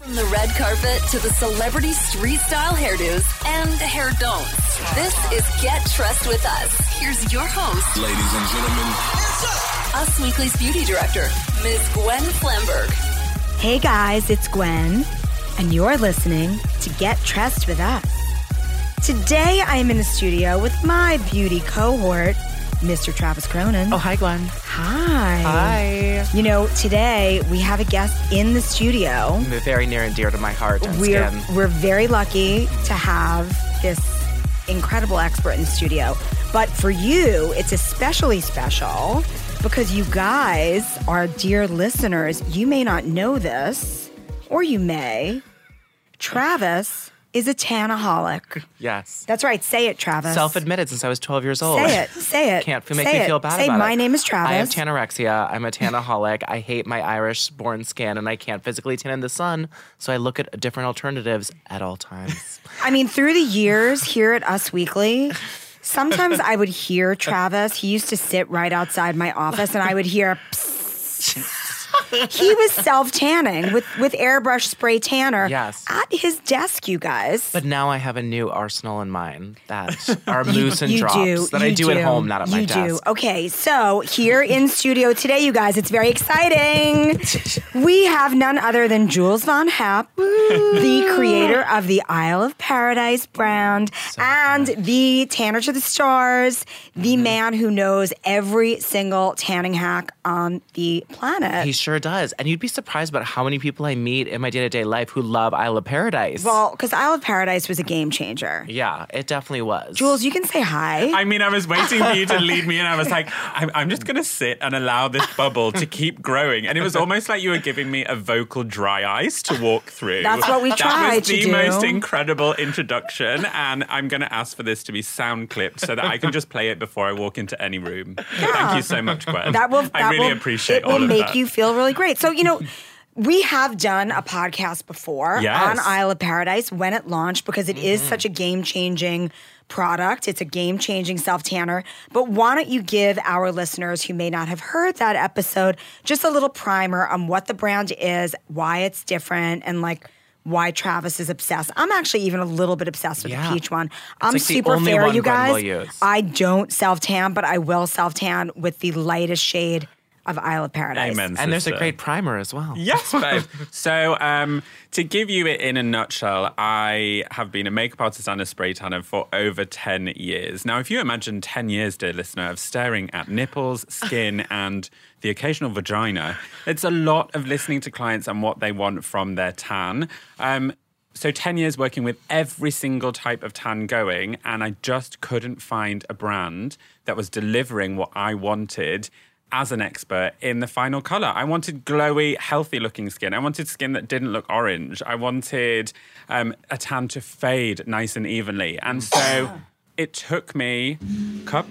From the red carpet to the celebrity street style hairdos and hair don'ts. This is Get Dressed with Us. Here's your host, Ladies and gentlemen, Us Weekly's beauty director, Ms. Gwen Flamberg. Hey guys, it's Gwen, and you're listening to Get Dressed with Us. Today I am in the studio with my beauty cohort, Mr. Travis Cronin. Oh, hi, Gwen. hi. Hi. You know, today we have a guest in the studio. They're very near and dear to my heart and We're skin. we're very lucky to have this incredible expert in the studio. But for you, it's especially special because you guys are dear listeners. You may not know this, or you may. Travis is a tanaholic. Yes. That's right. Say it, Travis. Self-admitted since I was 12 years old. Say it. Say it. Can't make Say me it. feel bad Say, about my name is Travis. I have tanorexia. I'm a tanaholic. I hate my Irish-born skin, and I can't physically tan in the sun, so I look at different alternatives at all times. I mean, through the years here at Us Weekly, sometimes I would hear Travis. He used to sit right outside my office, and I would hear. "Psst." He was self tanning with with airbrush spray tanner Yes. at his desk, you guys. But now I have a new arsenal in mind that are loose and you drops do that I you do, at home, not at my you desk. do. Okay, so here in studio today, you guys, it's very exciting. we have none other than Jules Von Hep, the creator of the Isle of Paradise brand, and the Tanner to the Stars, the Mm-hmm. man who knows every single tanning hack on the planet. He sure does. And you'd be surprised about how many people I meet in my day-to-day life who love Isle of Paradise. well, because Isle of Paradise was a game changer. yeah, it definitely was. Jules, you can say hi. I mean, I was waiting for you to lead me, and I was like, I'm, I'm just going to sit and allow this bubble to keep growing. And it was almost like you were giving me a vocal dry ice to walk through. That's what we That tried was to the do. most incredible introduction, and I'm going to ask for this to be sound clipped so that I can just play it before I walk into any room. Thank you so much, Gwen. that will I really will, appreciate it will of make that. you feel really great so you know we have done a podcast before Yes. on Isle of Paradise when it launched because it is Mm-hmm. such a game changing product. It's a game changing self tanner. But why don't you give our listeners who may not have heard that episode just a little primer on what the brand is, why it's different, and like why Travis is obsessed. I'm actually even a little bit obsessed with Yeah. the peach one. I'm like super fair, you guys. I don't self tan, but I will self tan with the lightest shade of Isle of Paradise. Amen. and there's a great primer as well. Yes, babe. so, um, to give you it in a nutshell, I have been a makeup artist and a spray tanner for over 10 years. Now, if you imagine 10 years, dear listener, of staring at nipples, skin, and the occasional vagina, it's a lot of listening to clients and what they want from their tan. Um, so 10 years working with every single type of tan going, and I just couldn't find a brand that was delivering what I wanted as an expert in the final color. I wanted glowy, healthy looking skin. I wanted skin that didn't look orange. I wanted um, a tan to fade nice and evenly. And so it took me cup.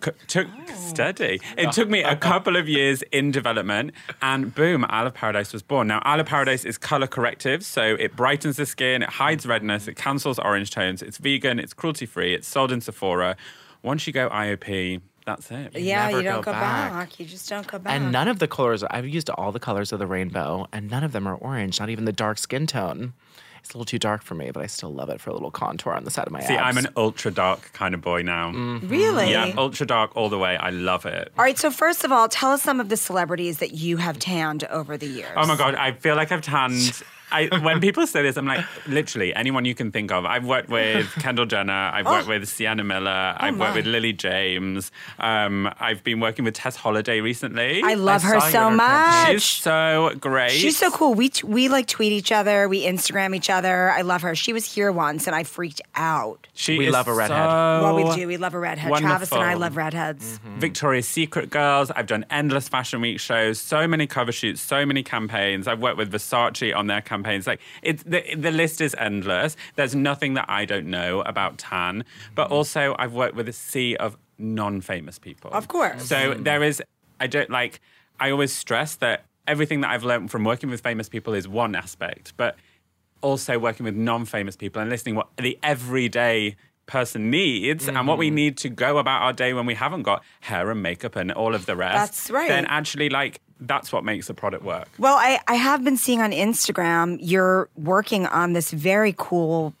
cu- Took steady. It took me a couple of years in development, and boom, Isle of Paradise was born. Now, Isle of Paradise is color corrective, so it brightens the skin, it hides redness, it cancels orange tones. It's vegan, it's cruelty free, it's sold in Sephora. Once you go IOP, that's it. yeah, never you don't go go back. back. You just don't go back. And none of the colors, I've used all the colors of the rainbow, and none of them are orange, not even the dark skin tone. It's a little too dark for me, but I still love it for a little contour on the side of my See, I'm an ultra dark kind of boy now. Mm-hmm. really? Yeah, ultra dark all the way. I love it. All right, so first of all, tell us some of the celebrities that you have tanned over the years. Oh my god, I feel like I've tanned. I, when people say this, I'm like, literally anyone you can think of. I've worked with Kendall Jenner. I've worked with Sienna Miller. I've Oh. my. worked with Lily James. Um, I've been working with Tess Holliday recently. I love I her so her much. She's so great. She's so cool. We t- we like tweet each other. We Instagram each other. I love her. She was here once, and I freaked out. She We is love a redhead. so well, we do. We love a redhead. Travis and I love redheads. Victoria's Secret girls. I've done endless fashion week shows, so many cover shoots, so many campaigns. I've worked with Versace on their campaigns. Like it's the the list is endless. There's nothing that I don't know about tan, but also I've worked with a sea of non-famous people. Of course. So there is. I don't like. I always stress that everything that I've learned from working with famous people is one aspect, but also working with non-famous people and listening what the everyday person needs and what we Mm-hmm. need to go about our day when we haven't got hair and makeup and all of the rest. That's right. Then actually like that's what makes the product work. Well, I, I have been seeing on Instagram you're working on this very cool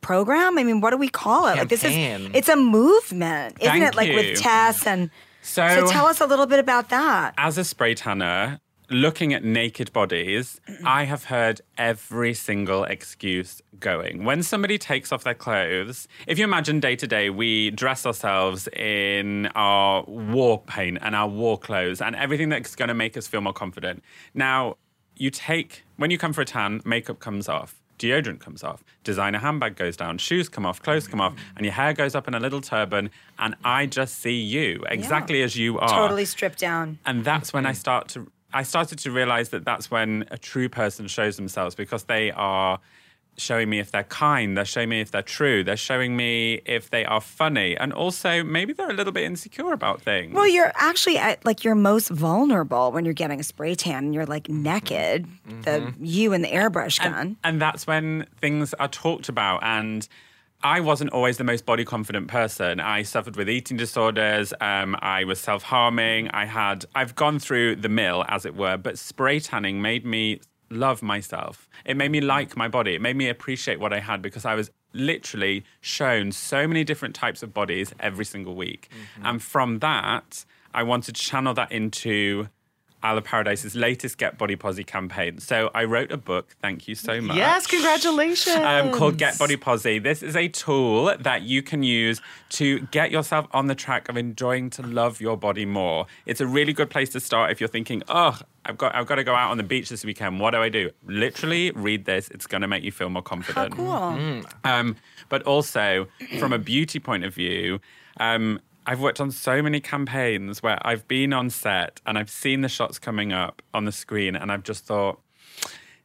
program. I mean, what do we call it? Like this is it's a movement, isn't Thank it? Like you. with Tess and So, so tell us a little bit about that. as a spray tanner, looking at naked bodies, I have heard every single excuse going. When somebody takes off their clothes, if you imagine day to day, we dress ourselves in our war paint and our war clothes and everything that's going to make us feel more confident. Now, you take, when you come for a tan, makeup comes off. Deodorant comes off, designer handbag goes down, shoes come off, clothes come off, and your hair goes up in a little turban, and I just see you exactly as you are. Totally stripped down. And that's when I start to I started to realize that that's when a true person shows themselves because they are showing me if they're kind, they're showing me if they're true, they're showing me if they are funny, and also maybe they're a little bit insecure about things. Well, you're actually at like your most vulnerable when you're getting a spray tan and you're like mm-hmm. naked, the mm-hmm. you and the airbrush gun. and that's when things are talked about and I wasn't always the most body confident person. I suffered with eating disorders. Um, I was self harming. I had, I've gone through the mill, as it were, but spray tanning made me love myself. It made me like my body. It made me appreciate what I had because I was literally shown so many different types of bodies every single week. And from that, I wanted to channel that into Of Paradise's latest Get Body Posy campaign. So I wrote a book. Thank you so much Yes, congratulations. um, called Get Body Posy. This is a tool that you can use to get yourself on the track of enjoying to love your body more. It's a really good place to start if you're thinking, oh, I've got I've got to go out on the beach this weekend. What do I do? Literally read this. It's going to make you feel more How confident. cool. Um, but also from a beauty point of view, um, I've worked on so many campaigns where I've been on set and I've seen the shots coming up on the screen, and I've just thought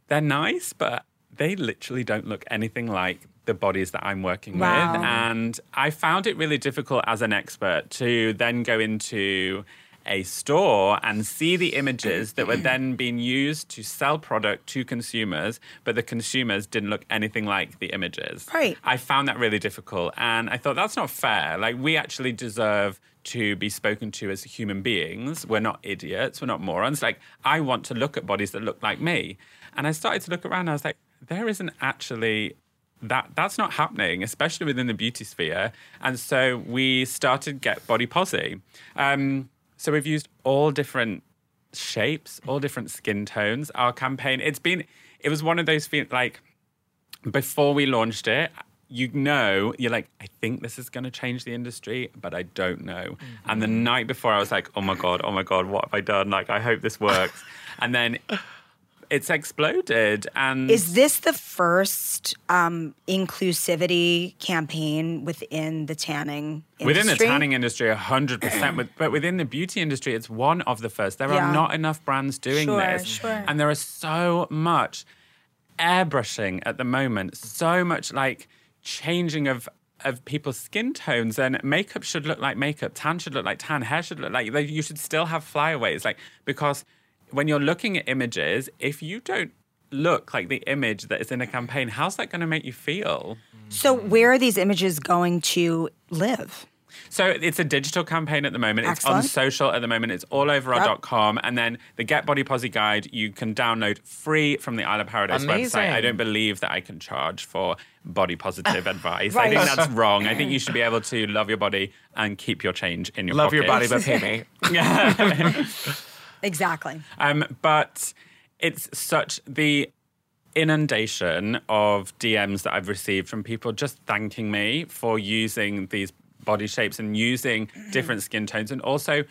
they're nice, but they literally don't look anything like the bodies that I'm working Wow. with. And I found it really difficult as an expert to then go into a store and see the images that were then being used to sell product to consumers, but the consumers didn't look anything like the images. Right. I found that really difficult. And I thought that's not fair. Like, we actually deserve to be spoken to as human beings. We're not idiots. We're not morons. Like, I want to look at bodies that look like me. And I started to look around and I was like, there isn't actually that that's not happening, especially within the beauty sphere. And so we started Get Body Posse. Um, so we've used all different shapes, all different skin tones. Our campaign, it's been, it was one of those feel like before we launched it, you know, you're like, I think this is going to change the industry, but I don't know. And the mm-hmm. night before, I was like, oh my God, oh my God, what have I done? Like, I hope this works. and then it's exploded. And Is this the first um, inclusivity campaign within the tanning industry? Within the tanning industry, 100%. but within the beauty industry, it's one of the first. There Yeah. are not enough brands doing Sure, this. sure. And there is so much airbrushing at the moment, so much like changing of of people's skin tones and makeup should look like makeup tan should look like tan hair should look like like, you should still have flyaways like because when you're looking at images if you don't look like the image that is in a campaign how's that going to make you feel So, where are these images going to live? So it's a digital campaign at the moment. It's on social at the moment. It's all over our Yep. dot .com. And then the Get Body Posy guide you can download free from the Isle of Paradise Amazing. website. I don't believe that I can charge for body positive advice. Right. I think that's wrong. I think you should be able to love your body and keep your change in your body. Love your body, but pay me. Exactly. Um, but it's such the inundation of DMs that I've received from people just thanking me for using these body shapes and using different skin tones. And also,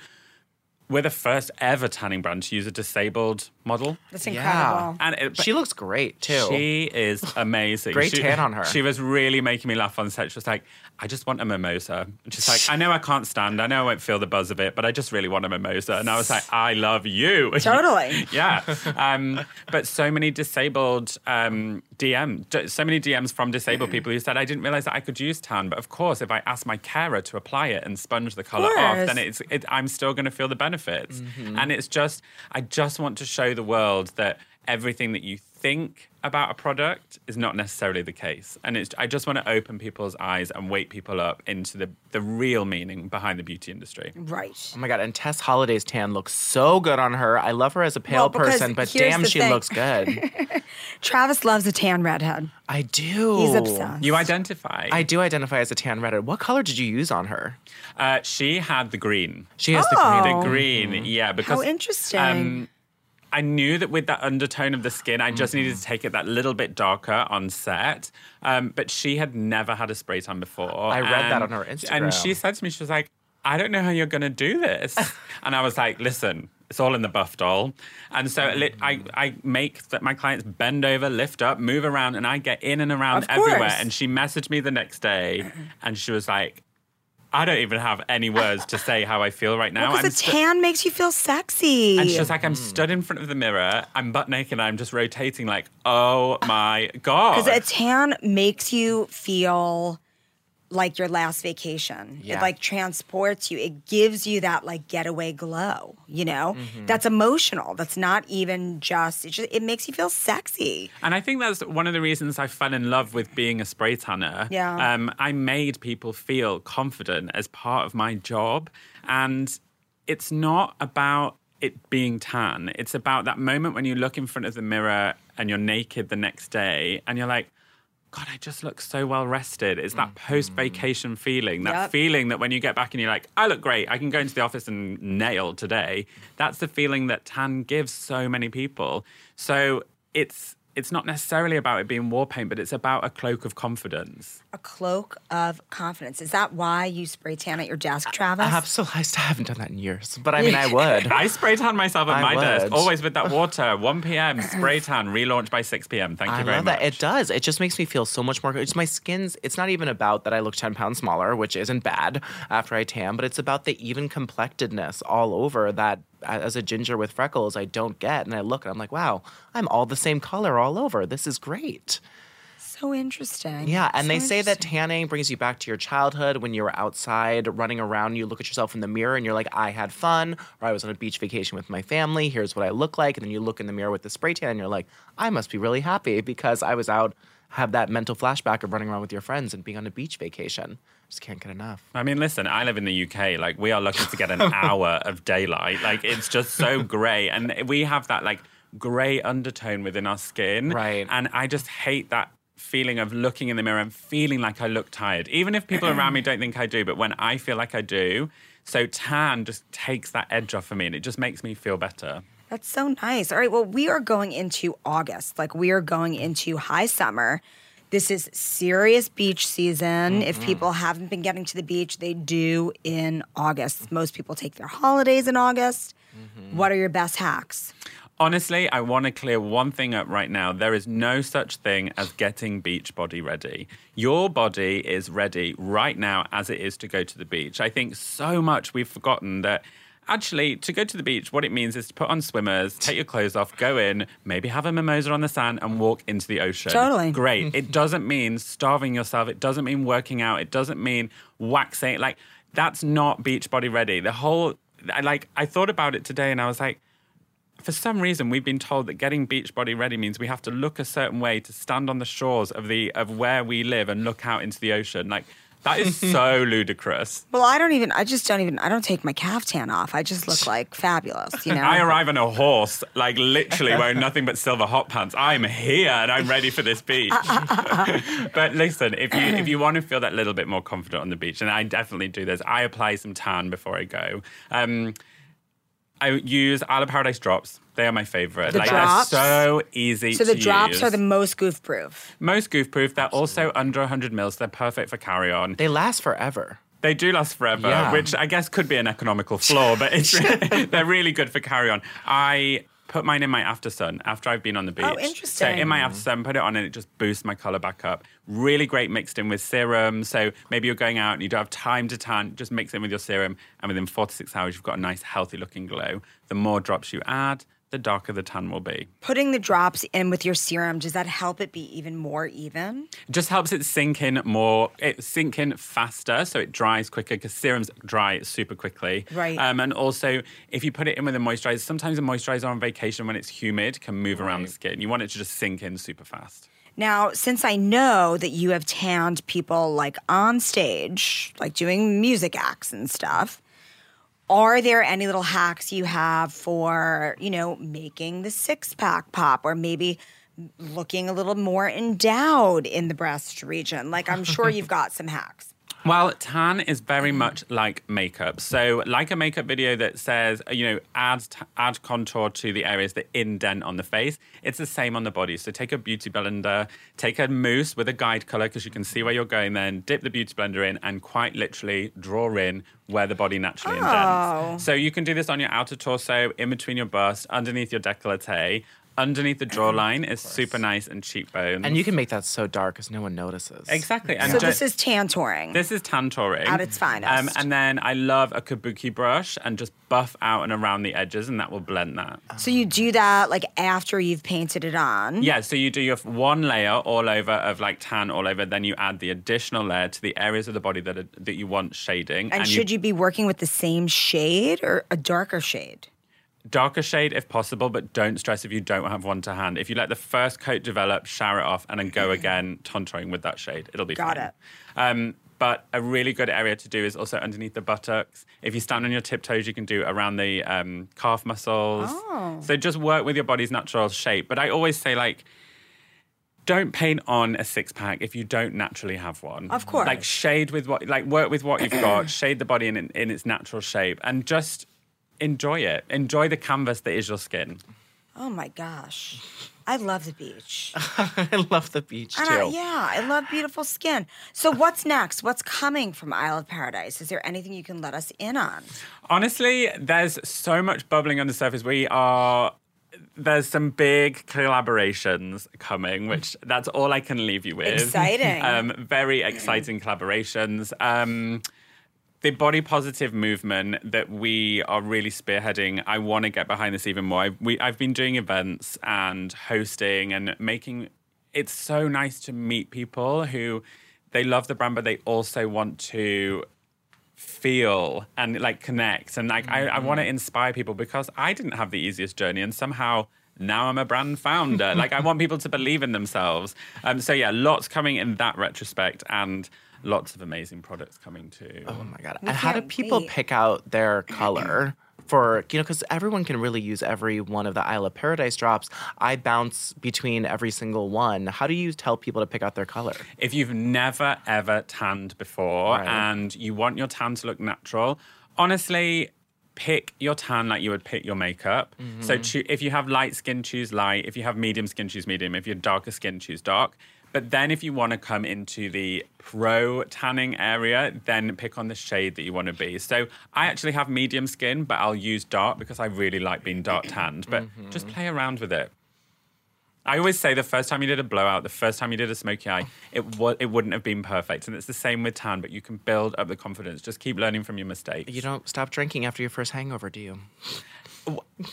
we're the first ever tanning brand to use a disabled model. That's Yeah. incredible. And it, she looks great too. she is amazing. Great she, tan on her. She was really making me laugh on set. She was like, I just want a mimosa. And she's like, I know I can't stand, I know I won't feel the buzz of it, but I just really want a mimosa. And I was like, I love you. Totally. yeah. Um, but so many disabled um, DM, so many DMs from disabled people who said, I didn't realize that I could use tan. But of course, if I ask my carer to apply it and sponge the color off, then it's, it, I'm still going to feel the benefits. Mm-hmm. And it's just, I just want to show the world that everything that you think about a product is not necessarily the case. And it's, I just want to open people's eyes and wake people up into the, the real meaning behind the beauty industry. Right. Oh my god! And Tess Holliday's tan looks so good on her. I love her as a pale Well, person, but damn, she thing. looks good. Travis loves a tan redhead. I do. He's obsessed. You identify. I do identify as a tan redhead. What color did you use on her? Uh, she had the green. She has Oh. the The green. green, yeah. Because Oh, interesting. Um, I knew that with that undertone of the skin, I just needed to take it that little bit darker on set. Um, but she had never had a spray tan before. I read that on her Instagram. And she said to me, she was like, I don't know how you're going to do this. and I was like, listen, it's all in the buff doll. And so I, I make that my clients bend over, lift up, move around, and I get in and around everywhere. And she messaged me the next day and she was like, I don't even have any words to say how I feel right now. Because I'm the stu- tan makes you feel sexy. and she's like, I'm hmm. stood in front of the mirror, I'm butt naked, and I'm just rotating, like, oh my God. Because a tan makes you feel like your last vacation. It like transports you. It gives you that like getaway glow, you know? Mm-hmm. That's emotional. That's not even just it just it makes you feel sexy. and I think that's one of the reasons I fell in love with being a spray tanner. Yeah. Um, I made people feel confident as part of my job. And it's not about it being tan, it's about that moment when you look in front of the mirror and you're naked the next day and you're like, God, I just look so well rested. It's that mm-hmm. post vacation feeling, that Yep. feeling that when you get back and you're like, I look great, I can go into the office and nail today. That's the feeling that tan gives so many people. So it's it's not necessarily about it being war paint, but it's about a cloak of confidence. A cloak of confidence. Is that why you spray tan at your desk, Travis? Absolutely. I still haven't done that in years, but I mean, I would. I spray tan myself at I my desk, always with that water. 1 p.m. spray tan, relaunch by 6 p.m. Thank you I very love much. that. It does. It just makes me feel so much more. It's my skin's. It's not even about that I look ten pounds smaller, which isn't bad after I tan, but it's about the even complectedness all over that. As a ginger with freckles, I don't get, and I look and I'm like, wow, I'm all the same color all over. This is great. so interesting. Yeah, and So they say that tanning brings you back to your childhood when you were outside running around. You look at yourself in the mirror and you're like, I had fun, or I was on a beach vacation with my family. Here's what I look like. And then you look in the mirror with the spray tan and you're like, I must be really happy because I was out, have that mental flashback of running around with your friends and being on a beach vacation. Just can't get enough. I mean, listen, I live in the UK. Like, we are lucky to get an hour of daylight. Like, it's just so grey. And we have that, like, grey undertone within our skin. Right. And I just hate that feeling of looking in the mirror and feeling like I look tired. Even if people around me don't think I do, but when I feel like I do. So, tan just takes that edge off of me and it just makes me feel better. That's so nice. All right. Well, we are going into August. Like, we are going into high summer. This is serious beach season. If mm-hmm. people haven't been getting to the beach, they do in August. Most people take their holidays in August. Mm-hmm. What are your best hacks? Honestly, I want to clear one thing up right now. There is no such thing as getting beach body ready. Your body is ready right now as it is to go to the beach. I think so much we've forgotten that actually to go to the beach, what it means is to put on swimmers, take your clothes off, go in, maybe have a mimosa on the sand and walk into the ocean. Totally. Great. Mm-hmm. It doesn't mean starving yourself. It doesn't mean working out. It doesn't mean waxing. Like, that's not beach body ready. The whole, like, I thought about it today and I was like, for some reason we've been told that getting beach body ready means we have to look a certain way to stand on the shores of the of where we live and look out into the ocean like that is so ludicrous Well, I don't even, I just don't even, I don't take my caftan off. I just look like fabulous, you know? I arrive on a horse, like literally wearing nothing but silver hot pants. I'm here and I'm ready for this beach. but listen, if you if you want to feel that little bit more confident on the beach, and I definitely do this, I apply some tan before I go. Um, I use Isle of Paradise drops. They are my favorite. The like drops? they're so easy. so the drops use. are the most goof proof. most goof proof. They're also under 100 mils. They're perfect for carry on. They last forever. They do last forever, Yeah. which I guess could be an economical flaw, but it's they're really good for carry on. I put mine in my after sun after I've been on the oh, beach. Oh, interesting. So in my after sun, put it on and it just boosts my color back up. Really great mixed in with serum. So maybe you're going out and you don't have time to tan, just mix it in with your serum, and within four to six hours, you've got a nice, healthy looking glow. The more drops you add, the darker the tan will be. Putting the drops in with your serum, does that help it be even more even? It just helps it sink in more, it sink in faster, so it dries quicker because serums dry super quickly. Right. Um, and also, if you put it in with a moisturizer, sometimes a moisturizer on vacation when it's humid can move around the skin. You want it to just sink in super fast. Now, since I know that you have tanned people like on stage, like doing music acts and stuff, are there any little hacks you have for, you know, making the six pack pop or maybe looking a little more endowed in the breast region? Like, I'm sure you've got some hacks. Well, tan is very much like makeup. So, like a makeup video that says, you know, add add contour to the areas that indent on the face. It's the same on the body. So, take a beauty blender, take a mousse with a guide color because you can see where you're going. Then dip the beauty blender in and quite literally draw in where the body naturally indents. Oh. So, you can do this on your outer torso, in between your bust, underneath your décolleté. Underneath the jawline is super nice and cheekbones. And you can make that so dark because no one notices. exactly. And So ju- this is tantouring. This is tantouring. At its finest. Um, and then I love a kabuki brush and just buff out and around the edges, and that will blend that. so you do that like after you've painted it on. Yeah, so you do your one layer all over of like tan all over, then you add the additional layer to the areas of the body that are, that you want shading. And, should you be working with the same shade or a darker shade? Darker shade if possible, but don't stress if you don't have one to hand. If you let the first coat develop, shower it off, and then go again contouring with that shade, it'll be Got fine. it. Um, but a really good area to do is also underneath the buttocks. If you stand on your tiptoes, you can do around the um, calf muscles. Oh. So just work with your body's natural shape. But I always say, like, don't paint on a six pack if you don't naturally have one. Of course. Like shade with what, like work with what you've got, shade the body in, in its natural shape, and just enjoy it. Enjoy the canvas that is your skin. Oh my gosh. I love the beach. I love the beach too. I, yeah, I love beautiful skin. So what's next? What's coming from Isle of Paradise? Is there anything you can let us in on? Honestly, there's so much bubbling on the surface. We are. There's some big collaborations coming, which that's all I can leave you with. Exciting. Um, very exciting collaborations. Um, the body positive movement that we are really spearheading, I want to get behind this even more. I've, we, I've been doing events and hosting and making. It's so nice to meet people who they love the brand, but they also want to feel and like connect and like I, I want to inspire people because I didn't have the easiest journey and somehow now I'm a brand founder. like I want people to believe in themselves. Um, so yeah, lots coming in that retrospect and lots of amazing products coming too. Oh my god! And how do people wait. pick out their color? For you know, because everyone can really use every one of the Isle of Paradise drops. I bounce between every single one. How do you tell people to pick out their color? If you've never ever tanned before Right. and you want your tan to look natural, honestly, pick your tan like you would pick your makeup. So mm-hmm. choo- if you have light skin, choose light. If you have medium skin, choose medium. If you're darker skin, choose dark. But then if you want to come into the pro tanning area, then pick on the shade that you want to be. So I actually have medium skin, but I'll use dark because I really like being dark tanned. But mm-hmm. just play around with it. I always say the first time you did a blowout, the first time you did a smoky eye, it wa- it wouldn't have been perfect, and it's the same with tan. But you can build up the confidence. Just keep learning from your mistakes. You don't stop drinking after your first hangover, do you?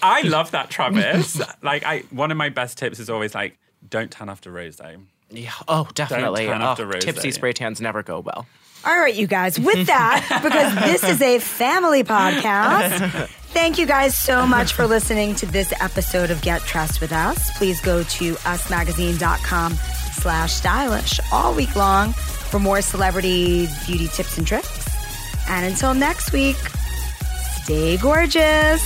I love that, Travis. like, I one of my best tips is always like, don't tan after rose. Yeah. Oh, definitely. tan Oh, after rosé. tipsy spray tans never go well. All right, you guys, with that, because this is a family podcast, thank you guys so much for listening to this episode of Get Dressed with Us. Please go to usmagazine.com slash stylish all week long for more celebrity beauty tips and tricks. And until next week, stay gorgeous.